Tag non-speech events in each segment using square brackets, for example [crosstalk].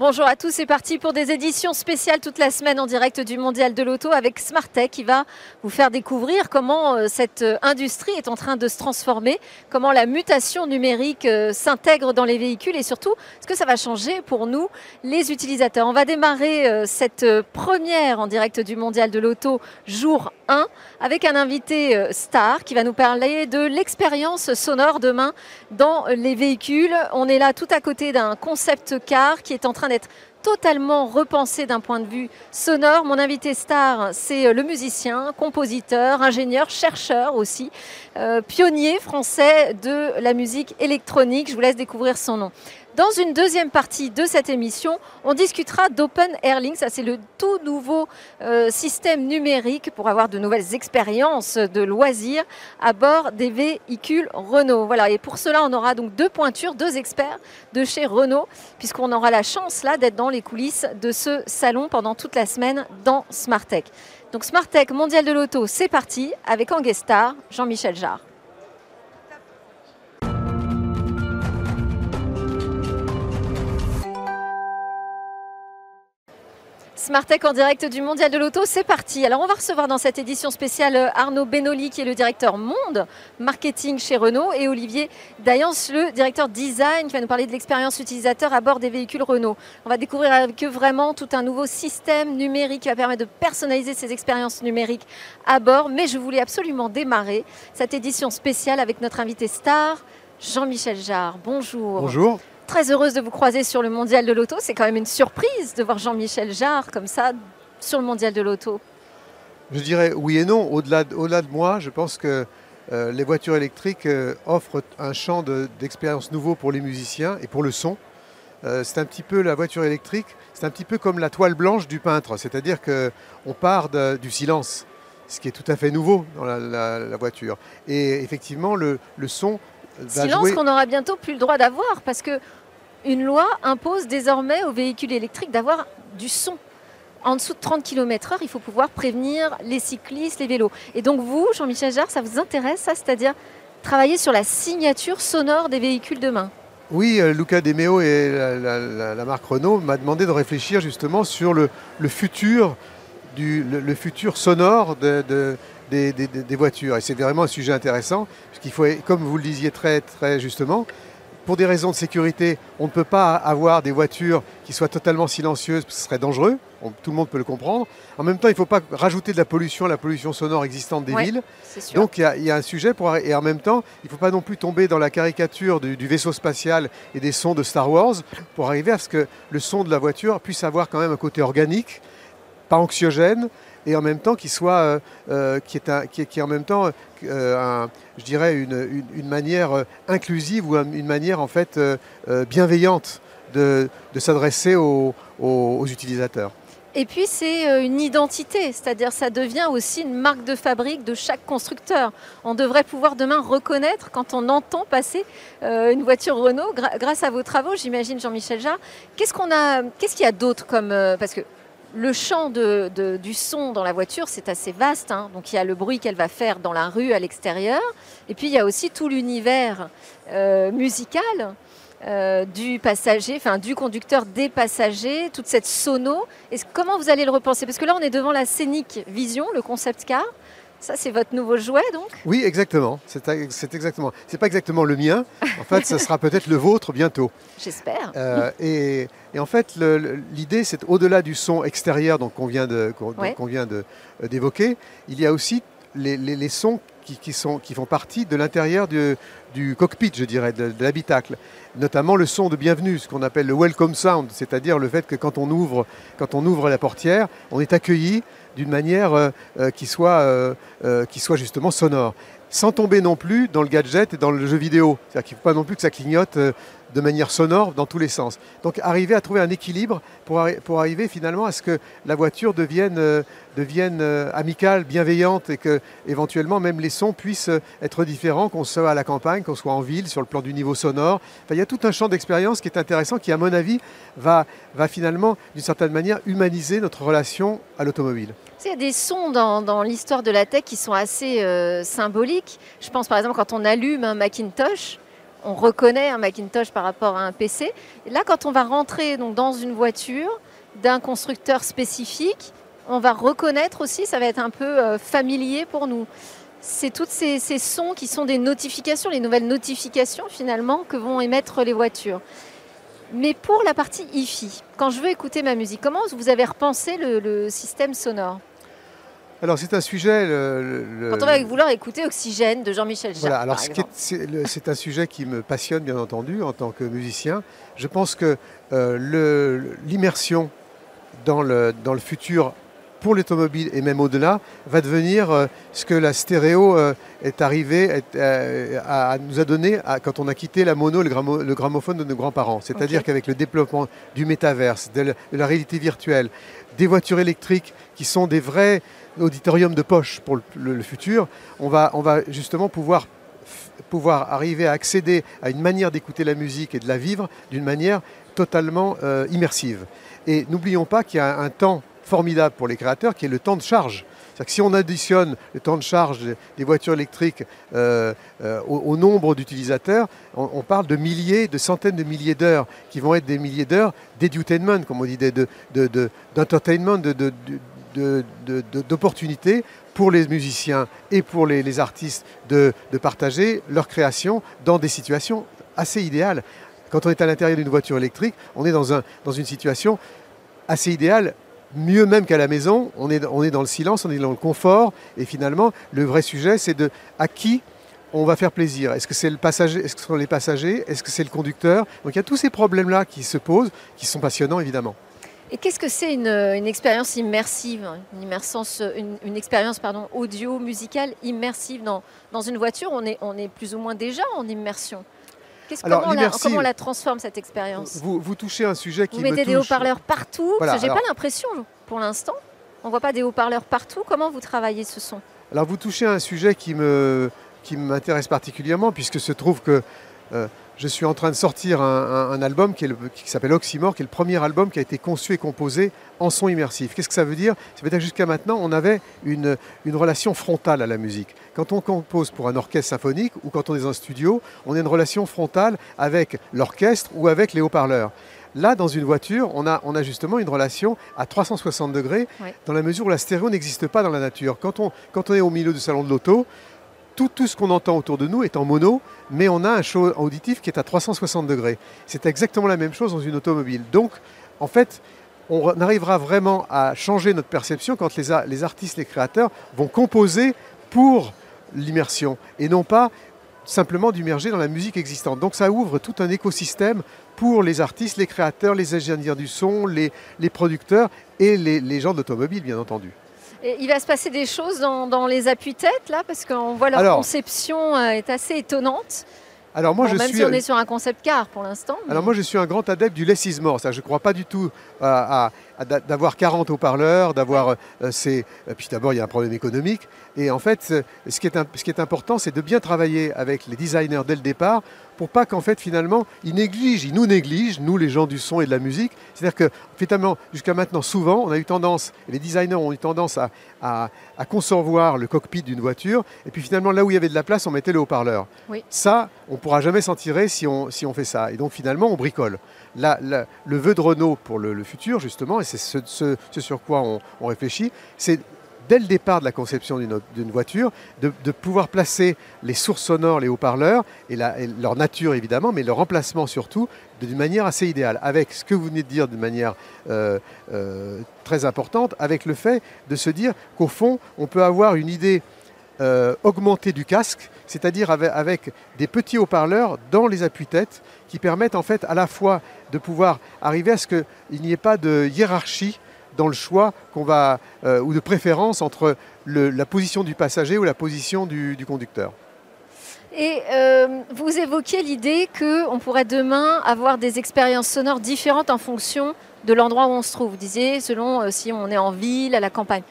Bonjour à tous, c'est parti pour des éditions spéciales toute la semaine en direct du Mondial de l'Auto avec Smartech qui va vous faire découvrir comment euh, cette euh, industrie est en train de se transformer, comment la mutation numérique euh, s'intègre dans les véhicules et surtout ce que ça va changer pour nous les utilisateurs. On va démarrer cette première en direct du Mondial de l'Auto jour 1 avec un invité star qui va nous parler de l'expérience sonore demain dans les véhicules. On est là tout à côté d'un concept car qui est en train d'être totalement repensé d'un point de vue sonore. Mon invité star, c'est euh, le musicien, compositeur, ingénieur, chercheur aussi, euh, pionnier français de la musique électronique. Je vous laisse découvrir son nom. Dans une deuxième partie de cette émission, on discutera d'Open Airlink. Ça, c'est le tout nouveau euh, système numérique pour avoir de nouvelles expériences de loisirs à bord des véhicules Renault. Voilà. Et pour cela, on aura donc deux pointures, deux experts de chez Renault, puisqu'on aura la chance là d'être dans les coulisses de ce salon pendant toute la semaine dans Smartech. Donc Smartech Mondial de l'Auto, c'est parti avec en Jean-Michel Jarre. Smartech en direct du Mondial de l'Auto, c'est parti. Alors on va recevoir dans cette édition spéciale euh, Arnaud Benoli qui est le directeur monde marketing chez Renault et Olivier Dayance, le directeur design qui va nous parler de l'expérience utilisateur à bord des véhicules Renault. On va découvrir avec eux vraiment tout un nouveau système numérique qui va permettre de personnaliser ces expériences numériques à bord. Mais je voulais absolument démarrer cette édition spéciale avec notre invité star, Jean-Michel Jarre. Bonjour. Bonjour très heureuse de vous croiser sur le Mondial de l'Auto. C'est quand même une surprise de voir Jean-Michel Jarre comme ça sur le Mondial de l'Auto. Je dirais oui et non. Au-delà de, de, moi, je pense que euh, les voitures électriques euh, offrent un champ d'expérience nouveau pour les musiciens et pour le son. Euh, c'est un petit peu la voiture électrique, c'est un petit peu comme la toile blanche du peintre, c'est-à-dire qu'on part du silence, ce qui est tout à fait nouveau dans la, voiture. Et effectivement, le, le son Silence qu'on aura bientôt plus le droit d'avoir parce que une loi impose désormais aux véhicules électriques d'avoir du son. En dessous de 30 km/h, il faut pouvoir prévenir les cyclistes, les vélos. Et donc vous, Jean-Michel Jarre, ça vous intéresse, ça C'est-à-dire travailler sur la signature sonore des véhicules demain? Oui, euh, Luca De Meo et la, marque Renault m'a demandé de réfléchir justement sur le, futur, sonore de, des, voitures. Et c'est vraiment un sujet intéressant, puisqu'il faut, comme vous le disiez très justement, pour des raisons de sécurité, on ne peut pas avoir des voitures qui soient totalement silencieuses, parce que ce serait dangereux, tout le monde peut le comprendre. En même temps, il ne faut pas rajouter de la pollution, la pollution sonore existante des villes. Donc il y, a un sujet, pour, et en même temps, il ne faut pas non plus tomber dans la caricature du, du, vaisseau spatial et des sons de Star Wars, pour arriver à ce que le son de la voiture puisse avoir quand même un côté organique, pas anxiogène, et en même temps qui soit, euh, euh, qui, est un, qui, est, en même temps, euh, je dirais, une, une, manière inclusive ou une manière en fait bienveillante de, de s'adresser aux, aux, utilisateurs. Et puis c'est une identité, c'est-à-dire ça devient aussi une marque de fabrique de chaque constructeur. On devrait pouvoir demain reconnaître quand on entend passer une voiture Renault, grâce à vos travaux, j'imagine Jean-Michel Jarre. Qu'est-ce qu'on a, qu'est-ce qu'il y a d'autre comme parce que le champ du son dans la voiture, c'est assez vaste. Hein. Donc il y a le bruit qu'elle va faire dans la rue, à l'extérieur. Et puis il y a aussi tout l'univers euh, musical euh, du passager, enfin du conducteur des passagers, toute cette sono. Et comment vous allez le repenser? Parce que là, on est devant la scénique Vision, le concept car. Ça, c'est votre nouveau jouet, donc? Oui, exactement. C'est exactement. C'est pas exactement le mien. En fait, ce sera peut-être le vôtre bientôt. J'espère. Euh, et, en fait, l'idée, c'est au-delà du son extérieur qu'on vient euh, d'évoquer, il y a aussi les, sons qui, sont, qui font partie de l'intérieur du, du, cockpit, je dirais, de, de l'habitacle. Notamment le son de bienvenue, ce qu'on appelle le welcome sound, c'est-à-dire le fait que quand on ouvre, quand on ouvre la portière, on est accueilli d'une manière euh, euh, qui, soit, euh, qui soit justement sonore. Sans tomber non plus dans le gadget et dans le jeu vidéo. C'est-à-dire qu'il ne faut pas non plus que ça clignote de manière sonore dans tous les sens. Donc arriver à trouver un équilibre pour, pour arriver finalement à ce que la voiture devienne, euh, devienne euh, amicale, bienveillante et que éventuellement même les sons puissent euh, être différents, qu'on soit à la campagne, qu'on soit en ville, sur le plan du niveau sonore. il y a tout un champ d'expérience qui est intéressant, qui à mon avis va, va finalement d'une certaine manière humaniser notre relation à l'automobile. Il y a des sons dans, dans l'histoire de la tech qui sont assez symboliques. Je pense par exemple quand on allume un Macintosh, on reconnaît un Macintosh par rapport à un PC. Là, quand on va rentrer dans une voiture d'un constructeur spécifique, on va reconnaître aussi, ça va être un peu euh, familier pour nous. C'est tous ces, sons qui sont des notifications, les nouvelles notifications finalement que vont émettre les voitures. Mais pour la partie hi-fi, quand je veux écouter ma musique, comment vous avez repensé le système sonore? Alors c'est un sujet. Le, le, Quand on va vouloir écouter Oxygène de Jean-Michel Jarre. Voilà, alors c'est un sujet qui me passionne bien entendu en tant que musicien. Je pense que euh, l'immersion dans le, dans le futur pour l'automobile et même au-delà, va devenir euh, ce que la stéréo euh, est arrivée euh, à, nous a donné quand on a quitté la mono, le, le gramophone de nos grands-parents. C'est-à-dire qu'avec le développement du métaverse, de, la réalité virtuelle, des voitures électriques qui sont des vrais auditoriums de poche pour le, futur, on va, on va justement pouvoir pouvoir arriver à accéder à une manière d'écouter la musique et de la vivre d'une manière totalement immersive. Et n'oublions pas qu'il y a un temps formidable pour les créateurs qui est le temps de charge. Que si on additionne le temps de charge des voitures électriques euh, euh, au, nombre d'utilisateurs, on, parle de milliers, de centaines de milliers d'heures qui vont être des milliers d'heures d'edutainment, comme on dit, d'entertainment, d'opportunités pour les musiciens et pour les, artistes de, partager leur création dans des situations assez idéales. Quand on est à l'intérieur d'une voiture électrique, on est dans une situation assez idéale mieux même qu'à la maison, on est, on est dans le silence, on est dans le confort, et finalement, le vrai sujet, c'est de à qui on va faire plaisir. Est-ce que c'est le passager, est-ce que sont les passagers, est-ce que c'est le conducteur? Donc il y a tous ces problèmes-là qui se posent, qui sont passionnants évidemment. Et qu'est-ce que c'est une, expérience immersive, une, une, expérience pardon, audio, musicale immersive dans, dans une voiture? On est, on est plus ou moins déjà en immersion. Alors, comment, on la transforme cette expérience vous, vous, touchez un sujet qui vous mettez des haut-parleurs partout. Voilà, J'ai pas l'impression, pour l'instant, on voit pas des haut-parleurs partout. Comment vous travaillez ce son? Alors vous touchez un sujet qui me qui m'intéresse particulièrement puisque se trouve que euh, je suis en train de sortir un, album qui, qui s'appelle Oxymore, qui est le premier album qui a été conçu et composé en son immersif. Qu'est-ce que ça veut dire? Ça veut dire que jusqu'à maintenant, on avait une, une, relation frontale à la musique. Quand on compose pour un orchestre symphonique ou quand on est dans un studio, on a une relation frontale avec l'orchestre ou avec les haut-parleurs. Là, dans une voiture, on a, on a, justement une relation à 360 degrés, dans la mesure où la stéréo n'existe pas dans la nature. Quand on, quand on est au milieu du salon de l'auto, tout, ce qu'on entend autour de nous est en mono, mais on a un show auditif qui est à 360 degrés. C'est exactement la même chose dans une automobile. Donc, en fait, on arrivera vraiment à changer notre perception quand les, les artistes, les créateurs vont composer pour l'immersion et non pas simplement d'immerger dans la musique existante. Donc ça ouvre tout un écosystème pour les artistes, les créateurs, les ingénieurs du son, les, producteurs et les, les gens d'automobile, bien entendu il va se passer des choses dans, les appuis-têtes, là, parce qu'on voit leur conception euh, est assez étonnante. Alors moi, je même si on est sur un concept car pour l'instant. Alors moi, je suis un grand adepte du less is more. je ne crois pas du tout à, d'avoir 40 haut-parleurs, d'avoir euh, ces... Puis d'abord, il y a un problème économique. Et en fait, ce qui est, ce qui est important, c'est de bien travailler avec les designers dès le départ pour pas qu'en fait, finalement, ils négligent, ils nous négligent, nous, les gens du son et de la musique. C'est-à-dire que, finalement, jusqu'à maintenant, souvent, on a eu tendance, et les designers ont eu tendance à, à, concevoir le cockpit d'une voiture, et puis finalement, là où il y avait de la place, on mettait le haut-parleur. Ça, on ne pourra jamais s'en tirer si on, si on fait ça. Et donc, finalement, on bricole le vœu de Renault pour le, futur, justement, et c'est ce, sur quoi on, réfléchit, c'est dès le départ de la conception d'une voiture, de, pouvoir placer les sources sonores, les haut-parleurs, et, leur nature évidemment, mais leur emplacement surtout, d'une manière assez idéale, avec ce que vous venez de dire d'une manière euh, euh, très importante, avec le fait de se dire qu'au fond, on peut avoir une idée euh, augmentée du casque, c'est-à-dire avec, des petits haut-parleurs dans les appuis-têtes qui permettent en fait à la fois de pouvoir arriver à ce qu'il n'y ait pas de hiérarchie dans le choix qu'on va, euh, ou de préférence entre la position du passager ou la position du, conducteur. Et euh, vous évoquiez l'idée qu'on pourrait demain avoir des expériences sonores différentes en fonction de l'endroit où on se trouve. Vous disiez, selon euh, si on est en ville, à la campagne.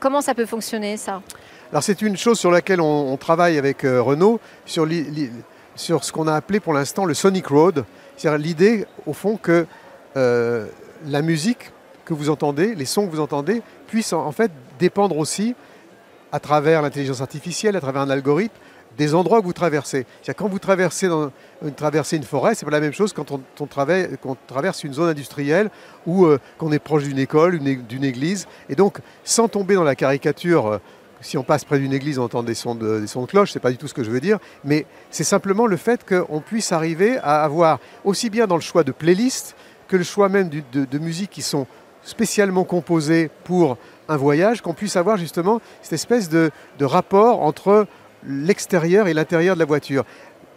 comment ça peut fonctionner ça? Alors c'est une chose sur laquelle on, travaille avec euh, Renault, sur, sur ce qu'on a appelé pour l'instant le Sonic Road. C'est-à-dire l'idée, au fond, que la musique que vous entendez, les sons que vous entendez, puissent en, fait dépendre aussi, à travers l'intelligence artificielle, à travers un algorithme, des endroits que vous traversez. Quand vous traversez, dans, une, traversez une forêt, c'est pas la même chose quand on, on, traverse une zone industrielle ou euh, qu'on est proche d'une école, d'une église. Et donc, sans tomber dans la caricature, euh, si on passe près d'une église, on entend des sons de, des sons de cloche, c'est pas du tout ce que je veux dire, mais c'est simplement le fait qu'on puisse arriver à avoir, aussi bien dans le choix de playlists que le choix même de, musiques qui sont spécialement composées pour un voyage, qu'on puisse avoir justement cette espèce de, de rapport entre l'extérieur et l'intérieur de la voiture.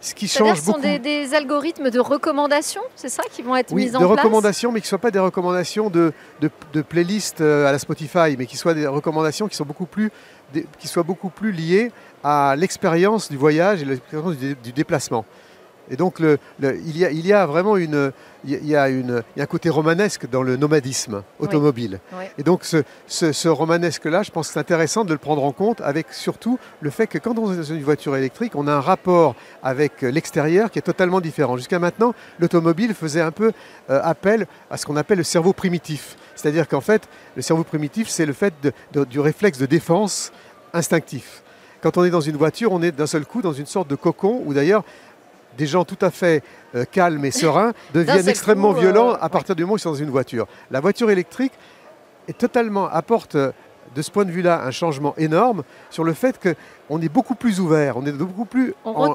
Ce qui change ce sont des, algorithmes de recommandation, c'est ça, qui vont être mis en place de recommandations, mais qui ne soient pas des recommandations de, de, playlists euh, à la Spotify, mais qui soient des recommandations qui, sont beaucoup plus, qui soient beaucoup plus liées à l'expérience du voyage et l'expérience du déplacement. Et donc, le, il, y a, il, y a, vraiment une, il y a, une, il y a un côté romanesque dans le nomadisme automobile. Et donc, ce, ce, romanesque-là, je pense que c'est intéressant de le prendre en compte avec surtout le fait que quand on est dans une voiture électrique, on a un rapport avec l'extérieur qui est totalement différent. Jusqu'à maintenant, l'automobile faisait un peu euh, appel à ce qu'on appelle le cerveau primitif. C'est-à-dire qu'en fait, le cerveau primitif, c'est le fait de, du réflexe de défense instinctif. Quand on est dans une voiture, on est d'un seul coup dans une sorte de cocon où d'ailleurs des gens tout à fait euh, calmes et sereins [laughs] deviennent extrêmement violents euh, à partir du moment où ils sont dans une voiture. La voiture électrique est totalement apporte de ce point de vue-là un changement énorme sur le fait qu'on est beaucoup plus ouvert, on est beaucoup plus en,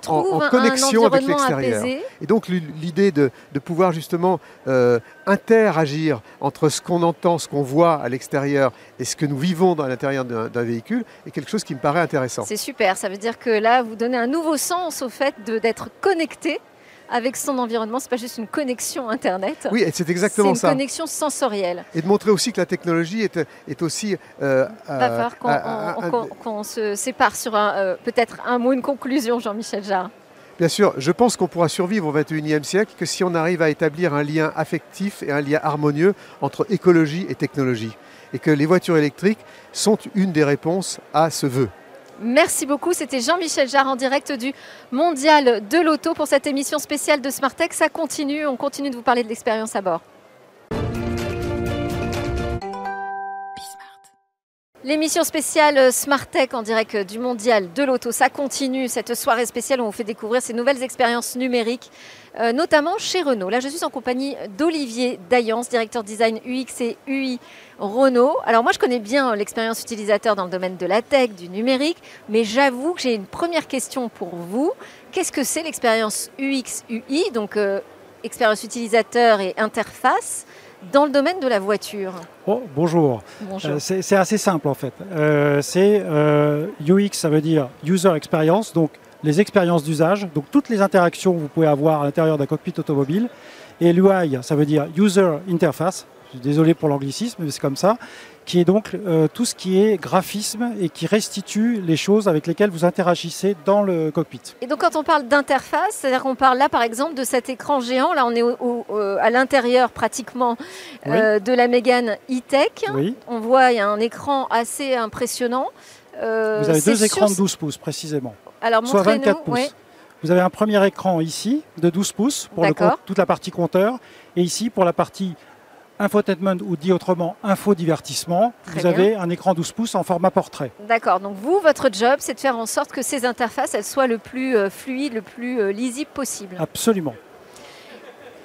connexion avec l'extérieur. Et donc l'idée de, pouvoir justement euh, interagir entre ce qu'on entend, ce qu'on voit à l'extérieur et ce que nous vivons dans l'intérieur d'un véhicule est quelque chose qui me paraît intéressant. C'est super, ça veut dire que là, vous donnez un nouveau sens au fait d'être connecté avec son environnement. C'est pas juste une connexion Internet. Oui, c'est exactement ça. C'est une connexion sensorielle. Et de montrer aussi que la technologie est, est aussi. Euh, Va falloir qu'on se sépare sur euh, peut-être un mot, une conclusion, Jean-Michel Jarre. Bien sûr, je pense qu'on pourra survivre au XXIe siècle que si on arrive à établir un lien affectif et un lien harmonieux entre écologie et technologie. Et que les voitures électriques sont une des réponses à ce vœu. Merci beaucoup. C'était Jean-Michel Jarre en direct du Mondial de l'Auto pour cette émission spéciale de Smartech. Ça continue, on continue de vous parler de l'expérience à bord. L'émission spéciale Smartech en direct du Mondial de l'Auto, ça continue cette soirée spéciale où on fait découvrir ces nouvelles expériences numériques, euh, notamment chez Renault. Là, je suis en compagnie d'Olivier Dayance, directeur design UX et UI Renault. Alors moi, je connais bien l'expérience utilisateur dans le domaine de la tech, du numérique, mais j'avoue que j'ai une première question pour vous. Qu'est-ce que c'est l'expérience UX-UI, donc euh, expérience utilisateur et interface? Dans le domaine de la voiture oh, Bonjour. Euh, c'est assez simple en fait. Euh, c'est euh, UX, ça veut dire User Experience, donc les expériences d'usage, donc toutes les interactions que vous pouvez avoir à l'intérieur d'un cockpit automobile. Et l'UI, ça veut dire User Interface, je suis désolé pour l'anglicisme, mais c'est comme ça qui est donc euh, tout ce qui est graphisme et qui restitue les choses avec lesquelles vous interagissez dans le cockpit. Et donc quand on parle d'interface, c'est-à-dire qu'on parle là par exemple de cet écran géant, là on est à l'intérieur pratiquement euh, de la Mégane e-tech. On voit il y a un écran assez impressionnant. Euh, vous avez deux écrans de 12 pouces précisément. Alors soit 24 pouces. Vous avez un premier écran ici de 12 pouces pour toute la partie compteur et ici pour la partie infotainment ou dit autrement infodivertissement, vous avez un écran 12 pouces en format portrait. D'accord, donc vous, votre job, c'est de faire en sorte que ces interfaces elles soient le plus euh, fluide, le plus euh, lisible possible. Absolument.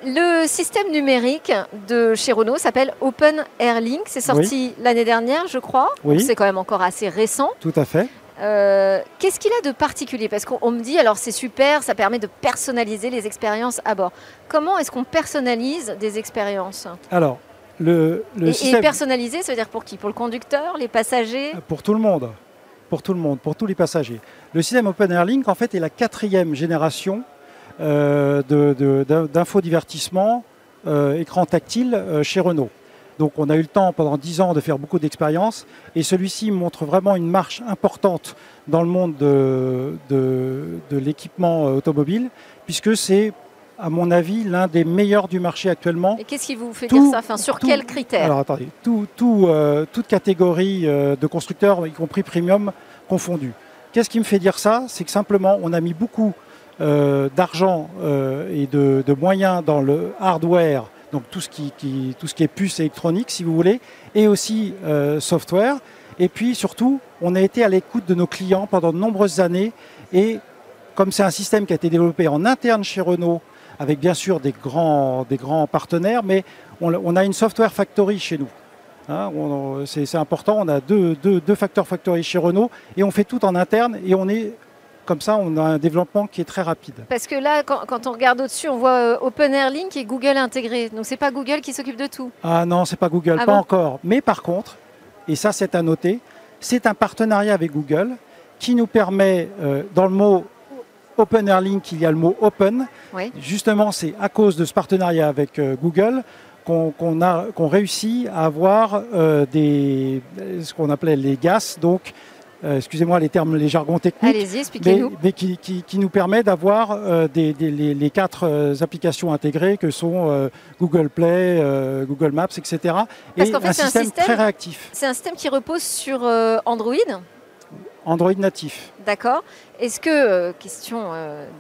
Le système numérique de chez Renault s'appelle Open Air Link. C'est sorti l'année dernière, je crois. Oui. C'est quand même encore assez récent. Tout à fait. Euh, qu'est-ce qu'il a de particulier? Parce qu'on me dit, alors c'est super, ça permet de personnaliser les expériences à bord. Comment est-ce qu'on personnalise des expériences? Alors, le, le système... et personnalisé, ça veut dire pour qui? Pour le conducteur, les passagers? Pour tout le monde. Pour tout le monde, pour tous les passagers. Le système Open Air Link, en fait, est la quatrième génération euh, d'infodivertissement euh, écran tactile euh, chez Renault. Donc on a eu le temps pendant 10 ans de faire beaucoup d'expériences. Et celui-ci montre vraiment une marche importante dans le monde de, l'équipement euh, automobile puisque c'est à mon avis, l'un des meilleurs du marché actuellement. Et qu'est-ce qui vous fait dire ça? Enfin, Sur quels critères? Alors attendez, tout, euh, toute catégorie euh, de constructeurs, y compris premium, confondus. Qu'est-ce qui me fait dire ça? C'est que simplement, on a mis beaucoup d'argent et de, moyens dans le hardware donc tout ce qui, tout ce qui est puce électronique, si vous voulez, et aussi euh, software. Et puis surtout, on a été à l'écoute de nos clients pendant de nombreuses années et comme c'est un système qui a été développé en interne chez Renault, avec bien sûr des grands, des grands partenaires, mais on, a une software factory chez nous. Hein, c'est important, on a deux, deux, deux facteurs factory chez Renault et on fait tout en interne et on est comme ça, on a un développement qui est très rapide. Parce que là, quand, on regarde au-dessus, on voit euh, OpenAirLink et Google intégré. Donc c'est pas Google qui s'occupe de tout. Ah non, c'est pas Google, ah pas encore. Mais par contre, et ça c'est à noter, c'est un partenariat avec Google qui nous permet, euh, dans le mot OpenAirLink, il y a le mot Open. Justement, c'est à cause de ce partenariat avec euh, Google qu'on a qu'on réussit à avoir des, ce qu'on appelait les GAS, donc euh, excusez-moi les termes, les jargons techniques. Mais, qui, nous permet d'avoir euh, les, quatre euh, applications intégrées que sont Google Play, Google Maps, etc. Parce et un, système très réactif. C'est un système qui repose sur Android Android natif. D'accord. Est-ce que, question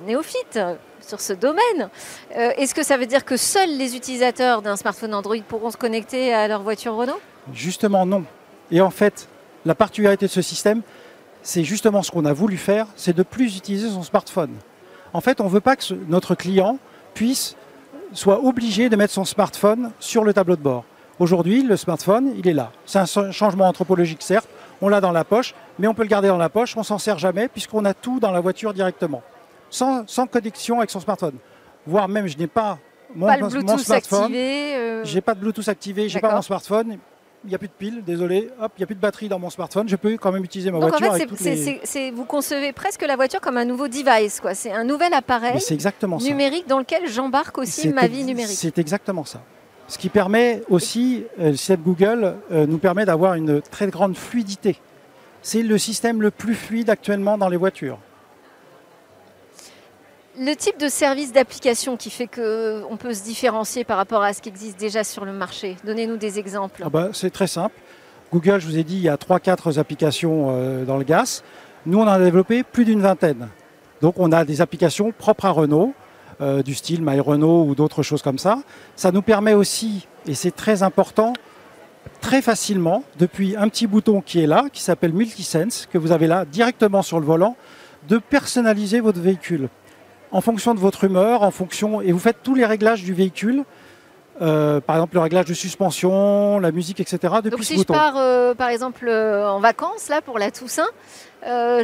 néophyte, sur ce domaine. Est-ce que ça veut dire que seuls les utilisateurs d'un smartphone Android pourront se connecter à leur voiture Renault? Justement non. Et en fait, la particularité de ce système, c'est justement ce qu'on a voulu faire, c'est de plus utiliser son smartphone. En fait, on ne veut pas que notre client puisse soit obligé de mettre son smartphone sur le tableau de bord. Aujourd'hui, le smartphone, il est là. C'est un changement anthropologique, certes. On l'a dans la poche, mais on peut le garder dans la poche. On s'en sert jamais puisqu'on a tout dans la voiture directement, sans, connexion avec son smartphone. Voire même, je n'ai pas mon, smartphone. Euh... J'ai pas de Bluetooth activé, j'ai pas mon smartphone il n'y a plus de pile, désolé, hop, il n'y a plus de batterie dans mon smartphone, je peux quand même utiliser ma voiture. En fait, vous concevez presque la voiture comme un nouveau device, quoi. C'est un nouvel appareil exactement numérique dans lequel j'embarque aussi ma vie numérique. C'est exactement ça. Ce qui permet aussi, euh, le système Google euh, nous permet d'avoir une très grande fluidité. C'est le système le plus fluide actuellement dans les voitures le type de service d'application qui fait qu'on peut se différencier par rapport à ce qui existe déjà sur le marché? Donnez-nous des exemples. Ah bah, c'est très simple. Google, je vous ai dit, il y a 3-4 applications euh, dans le gaz. Nous, on en a développé plus d'une vingtaine. Donc, on a des applications propres à Renault, euh, du style My Renault ou d'autres choses comme ça. Ça nous permet aussi, et c'est très important, très facilement, depuis un petit bouton qui est là, qui s'appelle Multisense, que vous avez là directement sur le volant, de personnaliser votre véhicule en fonction de votre humeur, en fonction et vous faites tous les réglages du véhicule. Euh, par exemple, le réglage de suspension, la musique, etc. Depuis Donc, si je pars, euh, par exemple, euh, en vacances là pour la Toussaint,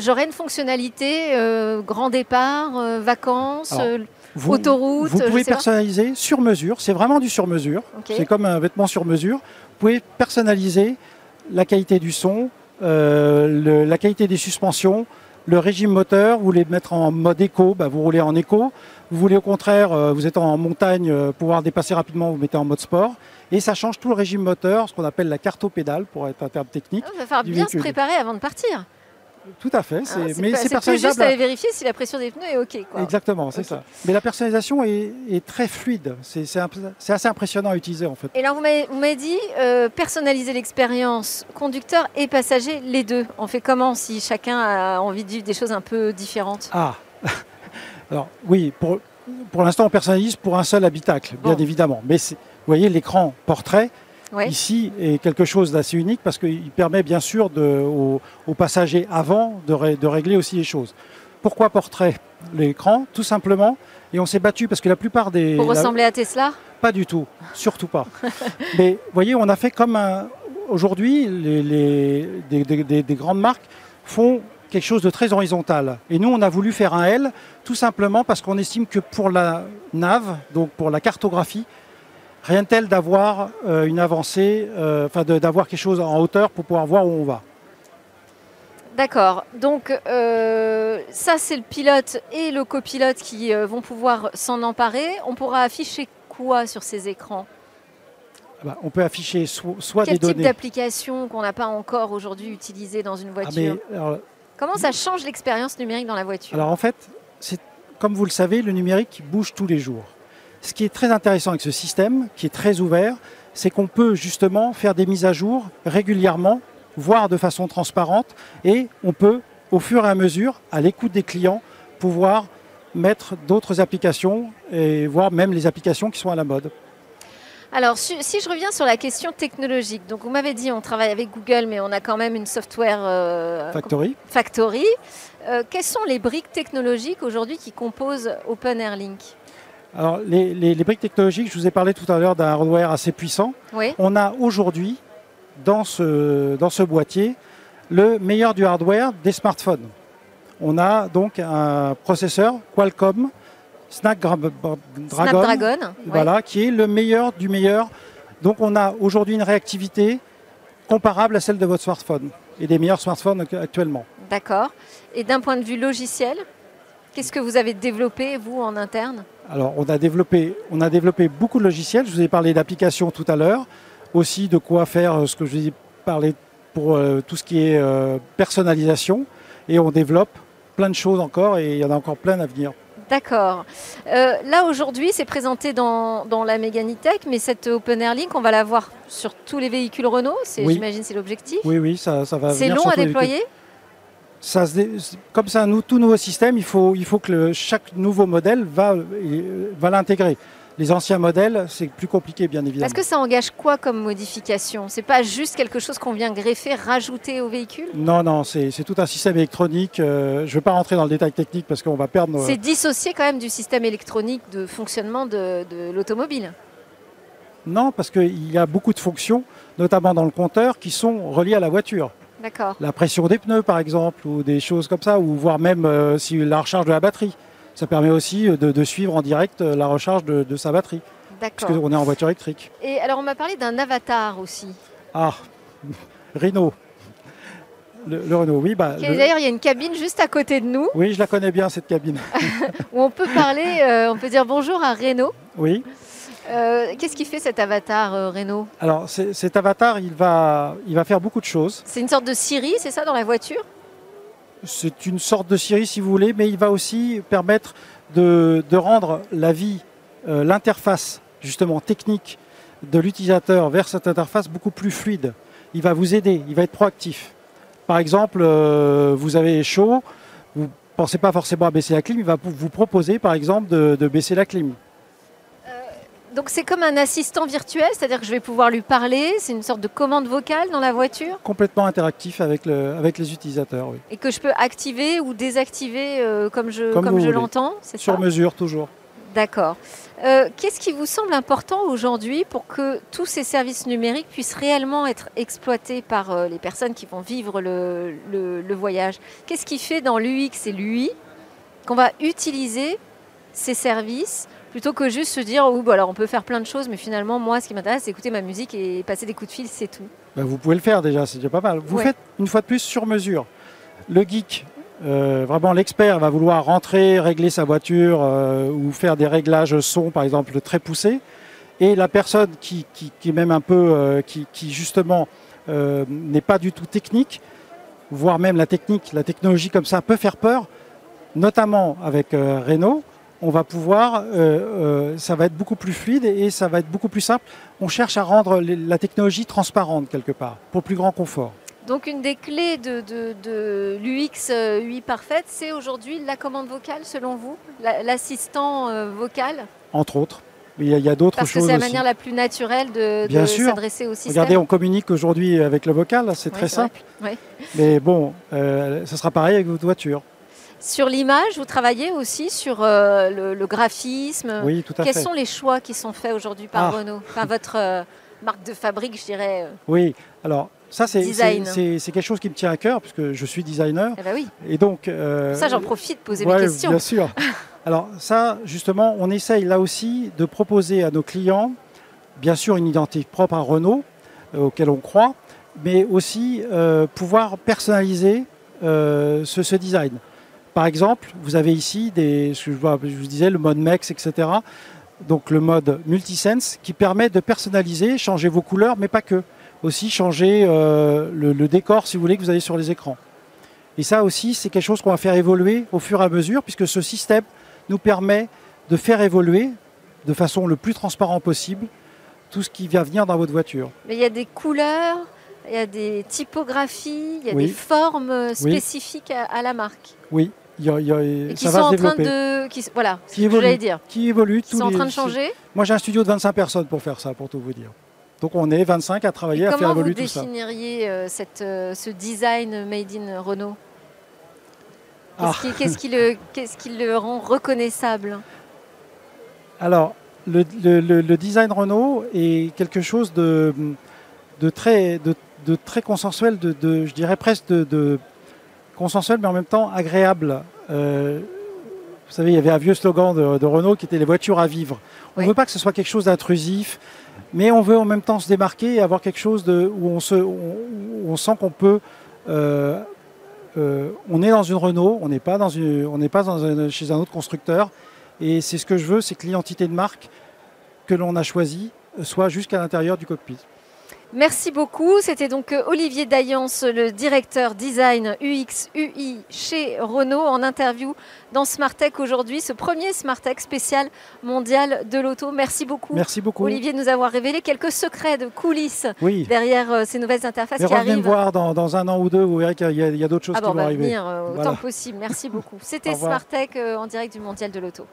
j'aurai une fonctionnalité grand départ, vacances, autoroute. Vous pouvez personnaliser sur mesure. C'est vraiment du sur mesure. C'est comme un vêtement sur mesure. Vous pouvez personnaliser la qualité du son, la qualité des suspensions, le régime moteur, vous voulez mettre en mode éco, bah, vous roulez en éco. Vous voulez au contraire, euh, vous êtes en montagne, euh, pouvoir dépasser rapidement, vous mettez en mode sport. Et ça change tout le régime moteur, ce qu'on appelle la carte pédale, pour être un terme technique. Il va falloir bien se préparer avant de partir. Tout à fait. C'est, ah, mais c'est personnalisable. juste aller vérifier si la pression des pneus est OK. Exactement, c'est ça. Mais la personnalisation est, très fluide. C'est, assez impressionnant à utiliser en fait. Et là, vous m'avez, dit euh, personnaliser l'expérience conducteur et passager, les deux. On fait comment si chacun a envie de vivre des choses un peu différentes? Ah [laughs] Alors oui, pour, pour l'instant, on personnalise pour un seul habitacle, bien évidemment. Mais vous voyez, l'écran portrait, ici est quelque chose d'assez unique parce qu'il permet bien sûr aux, passagers avant de, régler aussi les choses. Pourquoi portrait l'écran? Tout simplement, et on s'est battu parce que la plupart des... Pour ressembler à Tesla? Pas du tout, surtout pas. [laughs] Mais vous voyez, on a fait comme un... Aujourd'hui, les, des, grandes marques font quelque chose de très horizontal. Et nous, on a voulu faire un L, tout simplement parce qu'on estime que pour la nave, donc pour la cartographie, Rien de tel d'avoir euh, une avancée, euh, enfin d'avoir quelque chose en hauteur pour pouvoir voir où on va. D'accord. Donc euh, ça, c'est le pilote et le copilote qui vont pouvoir s'en emparer. On pourra afficher quoi sur ces écrans? Ah bah, On peut afficher soit des données. Quel type d'application qu'on n'a pas encore aujourd'hui utilisée dans une ah, voiture? Comment ça change l'expérience numérique dans la voiture? Alors en fait, comme vous le savez, le numérique bouge tous les jours. Ce qui est très intéressant avec ce système, qui est très ouvert, c'est qu'on peut justement faire des mises à jour régulièrement, voire de façon transparente, et on peut, au fur et à mesure, à l'écoute des clients, pouvoir mettre d'autres applications et voir même les applications qui sont à la mode. Alors, si, je reviens sur la question technologique, donc vous m'avez dit on travaille avec Google, mais on a quand même une software euh, Factory. Factory. Euh, quelles sont les briques technologiques aujourd'hui qui composent Open Air Link Alors, les, briques technologiques, je vous ai parlé tout à l'heure d'un hardware assez puissant. On a aujourd'hui, dans ce, dans ce boîtier, le meilleur du hardware des smartphones. On a donc un processeur Qualcomm Snapdragon, voilà, qui est le meilleur du meilleur. Donc on a aujourd'hui une réactivité comparable à celle de votre smartphone et des meilleurs smartphones actuellement. D'accord. Et d'un point de vue logiciel, qu'est-ce que vous avez développé, vous, en interne Alors, on a, développé, on a développé beaucoup de logiciels. Je vous ai parlé d'applications tout à l'heure. Aussi de quoi faire euh, ce que je vous ai parlé pour euh, tout ce qui est euh, personnalisation. Et on développe plein de choses encore et il y en a encore plein à venir. D'accord. Euh, là aujourd'hui, c'est présenté dans, la Meganitech, mais cette Open Air Link, on va la voir sur tous les véhicules Renault. J'imagine c'est l'objectif. Oui, oui, ça, ça va. C'est long à déployer. Ça comme c'est un tout nouveau système, il faut, il faut que chaque nouveau modèle va, va l'intégrer. Les anciens modèles, c'est plus compliqué, bien évidemment. Est-ce que ça engage quoi comme modification? C'est pas juste quelque chose qu'on vient greffer, rajouter au véhicule? Non, non, c'est tout un système électronique. Euh, je ne veux pas rentrer dans le détail technique parce qu'on va perdre. C'est dissocié quand même du système électronique de fonctionnement de, l'automobile. Non, parce qu'il y a beaucoup de fonctions, notamment dans le compteur, qui sont reliées à la voiture. D'accord. La pression des pneus, par exemple, ou des choses comme ça, ou voire même euh, si la recharge de la batterie ça permet aussi euh, de, suivre en direct euh, la recharge de, sa batterie. Parce qu'on est en voiture électrique. Et alors, on m'a parlé d'un avatar aussi. Ah, [laughs] Renault. Le, Renault, oui. Bah, D'ailleurs, il y a une cabine juste à côté de nous. Oui, je la connais bien, cette cabine. [laughs] Où on peut parler, euh, on peut dire bonjour à Renault. Oui. Qu'est-ce qui fait cet avatar Renault Alors, cet avatar, il va, il va faire beaucoup de choses. C'est une sorte de Siri, c'est ça, dans la voiture? C'est une sorte de Siri si vous voulez, mais il va aussi permettre de, rendre la vie, euh, l'interface justement technique de l'utilisateur vers cette interface beaucoup plus fluide. Il va vous aider, il va être proactif. Par exemple, euh, vous avez chaud, vous ne pensez pas forcément à baisser la clim, il va vous proposer par exemple de baisser la clim. Donc c'est comme un assistant virtuel, c'est-à-dire que je vais pouvoir lui parler, c'est une sorte de commande vocale dans la voiture Complètement interactif avec, le, avec les utilisateurs, oui. Et que je peux activer ou désactiver euh, comme je, comme, je l'entends, Sur mesure, toujours. D'accord. Euh, qu'est-ce qui vous semble important aujourd'hui pour que tous ces services numériques puissent réellement être exploités par euh, les personnes qui vont vivre le, le voyage? Qu'est-ce qui fait dans l'UX et l'UI qu'on va utiliser ces services plutôt que juste se dire oh, bah, alors on peut faire plein de choses, mais finalement, moi, ce qui m'intéresse, c'est écouter ma musique et passer des coups de fil, c'est tout. Bah, vous pouvez le faire déjà, c'est déjà pas mal. Vous faites une fois de plus sur mesure. Le geek, euh, vraiment l'expert, va vouloir rentrer, régler sa voiture euh, ou faire des réglages son, par exemple, très poussés. Et la personne qui, qui, est même un peu, euh, qui, qui, justement n'est pas du tout technique, voire même la technique, la technologie comme ça peut faire peur, notamment avec Renault on va pouvoir, euh, euh, ça va être beaucoup plus fluide et ça va être beaucoup plus simple. On cherche à rendre la technologie transparente quelque part, pour plus grand confort. Donc une des clés de, l'UX UI parfaite, c'est aujourd'hui la commande vocale selon vous, l'assistant euh, vocal? Entre autres. Il y a, d'autres choses. Parce que c'est la manière la plus naturelle de, s'adresser au système. Regardez, on communique aujourd'hui avec le vocal, c'est très simple. Mais bon, ça sera pareil avec votre voiture. Sur l'image, vous travaillez aussi sur euh, le, graphisme. Oui, tout à Quels sont les choix qui sont faits aujourd'hui par ah. Renault Enfin, votre euh, marque de fabrique, je dirais. Euh, oui, alors ça, c'est quelque chose qui me tient à cœur, puisque je suis designer. Eh ben oui. Et donc. ça, j'en profite de poser mes questions. Bien sûr. [laughs] alors, ça, justement, on essaye là aussi de proposer à nos clients, bien sûr, une identité propre à Renault, auquel on croit, mais aussi pouvoir personnaliser ce, ce design. Par exemple, vous avez ici des, je vous disais, le mode MEX, etc. Donc le mode Multisense qui permet de personnaliser, changer vos couleurs, mais pas que. Aussi changer euh, le, décor, si vous voulez, que vous avez sur les écrans. Et ça aussi, c'est quelque chose qu'on va faire évoluer au fur et à mesure, puisque ce système nous permet de faire évoluer de façon le plus transparente possible tout ce qui va venir dans votre voiture. Mais il y a des couleurs, il y a des typographies, il y a des formes spécifiques à, la marque. Oui, et qui sont en train de, qui, voilà, qui évolue, dire. Qui évolue. Tous sont en train de changer. Moi, j'ai un studio de 25 personnes pour faire ça, pour tout vous dire. Donc, on est 25 à travailler à faire évoluer tout ça. Comment vous définiriez euh, cette, euh, ce design made in Renault? Qu'est-ce qui, le, rend reconnaissable? Alors, le, design Renault est quelque chose de, très, de, très consensuel, de, je dirais presque de, consensuel, mais en même temps agréable. Euh, vous savez, il y avait un vieux slogan de, Renault qui était les voitures à vivre. On ne veut pas que ce soit quelque chose d'intrusif, mais on veut en même temps se démarquer et avoir quelque chose de, où, on se, on sent qu'on peut euh, euh, on est dans une Renault, on n'est pas, dans on n'est pas chez un autre constructeur. Et c'est ce que je veux, c'est que l'identité de marque que l'on a choisie soit jusqu'à l'intérieur du cockpit. Merci beaucoup. C'était donc euh, Olivier Dayance, le directeur design UX UI chez Renault, en interview dans Smartech aujourd'hui, ce premier Smartech spécial mondial de l'auto. Merci beaucoup. Merci beaucoup. Olivier, de nous avoir révélé quelques secrets de coulisses derrière euh, ces nouvelles interfaces qui arrivent. me voir dans, un an ou deux, vous verrez qu'il y a, d'autres choses ah qui vont arriver. Venir, euh, autant possible. Merci beaucoup. C'était Smartech en direct du mondial de l'auto.